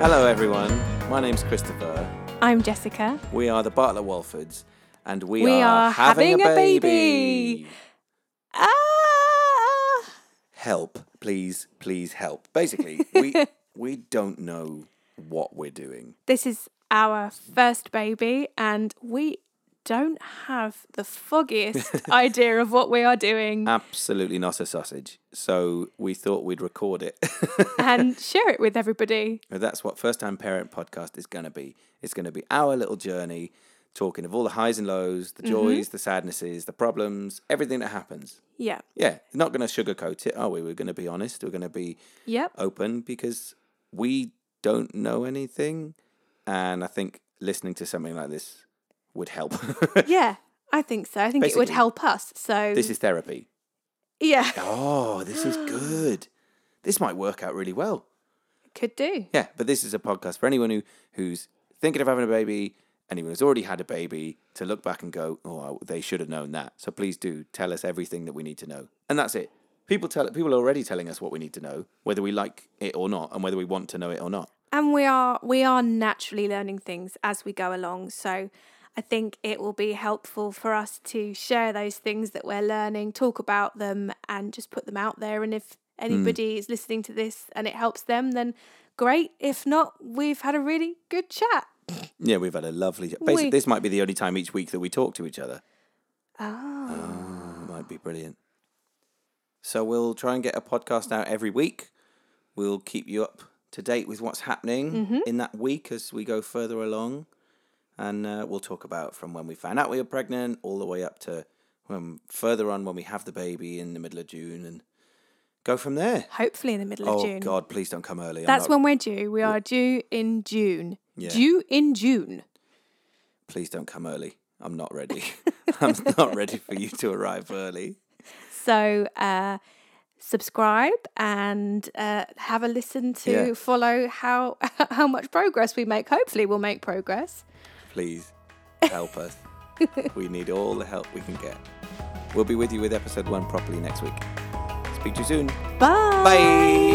Hello, everyone. My name's Christopher. I'm Jessica. We are the Bartlett Walfords, and we, We are, are having, having a baby. baby. Ah! Help, please, please help. Basically, we we don't know what we're doing. This is our first baby, and we don't have the foggiest idea of what we are doing Absolutely not a sausage. So we thought we'd record it. and share it with everybody. That's what First Time Parent Podcast is going to be. It's going to be our little journey, talking of all the highs and lows, the mm-hmm. joys, the sadnesses, the problems, everything that happens. Yeah. Yeah, not going to sugarcoat it, are we? We're going to be honest. We're going to be Yep. open because we don't know anything. And I think listening to something like this would help. Yeah. I think so. I think it would help us. So this is therapy. yeah, Oh, this is good. This might work out really well. could do. Yeah, but this is a podcast for anyone who, who's thinking of having a baby, anyone who's already had a baby, to look back and go, oh, they should have known that. So please do tell us everything that we need to know. And that's it. People tell people are already telling us what we need to know, whether we like it or not, and whether we want to know it or not. And we are we are naturally learning things as we go along. So I think it will be helpful for us to share those things that we're learning, talk about them and just put them out there. And if hmm. anybody is listening to this and it helps them, then great. If not, we've had a really good chat. Yeah, we've had a lovely. Basically, We- this might be the only time each week that we talk to each other. Oh. Oh, it might be brilliant. So we'll try and get a podcast out every week. We'll keep you up to date with what's happening mm-hmm. in that week as we go further along, and uh, we'll talk about from when we found out we were pregnant all the way up to when further on when we have the baby in the middle of June and go from there. Hopefully in the middle of Oh June. Oh God, please don't come early. That's not- when we're due. We are due in June. Yeah. Due in June. Please don't come early. I'm not ready. I'm not ready for you to arrive early. So uh, subscribe and uh, have a listen to Yeah. follow how how much progress we make. Hopefully, we'll make progress. Please help us. we need all the help we can get. We'll be with you with episode one properly next week. Speak to you soon. Bye. Bye.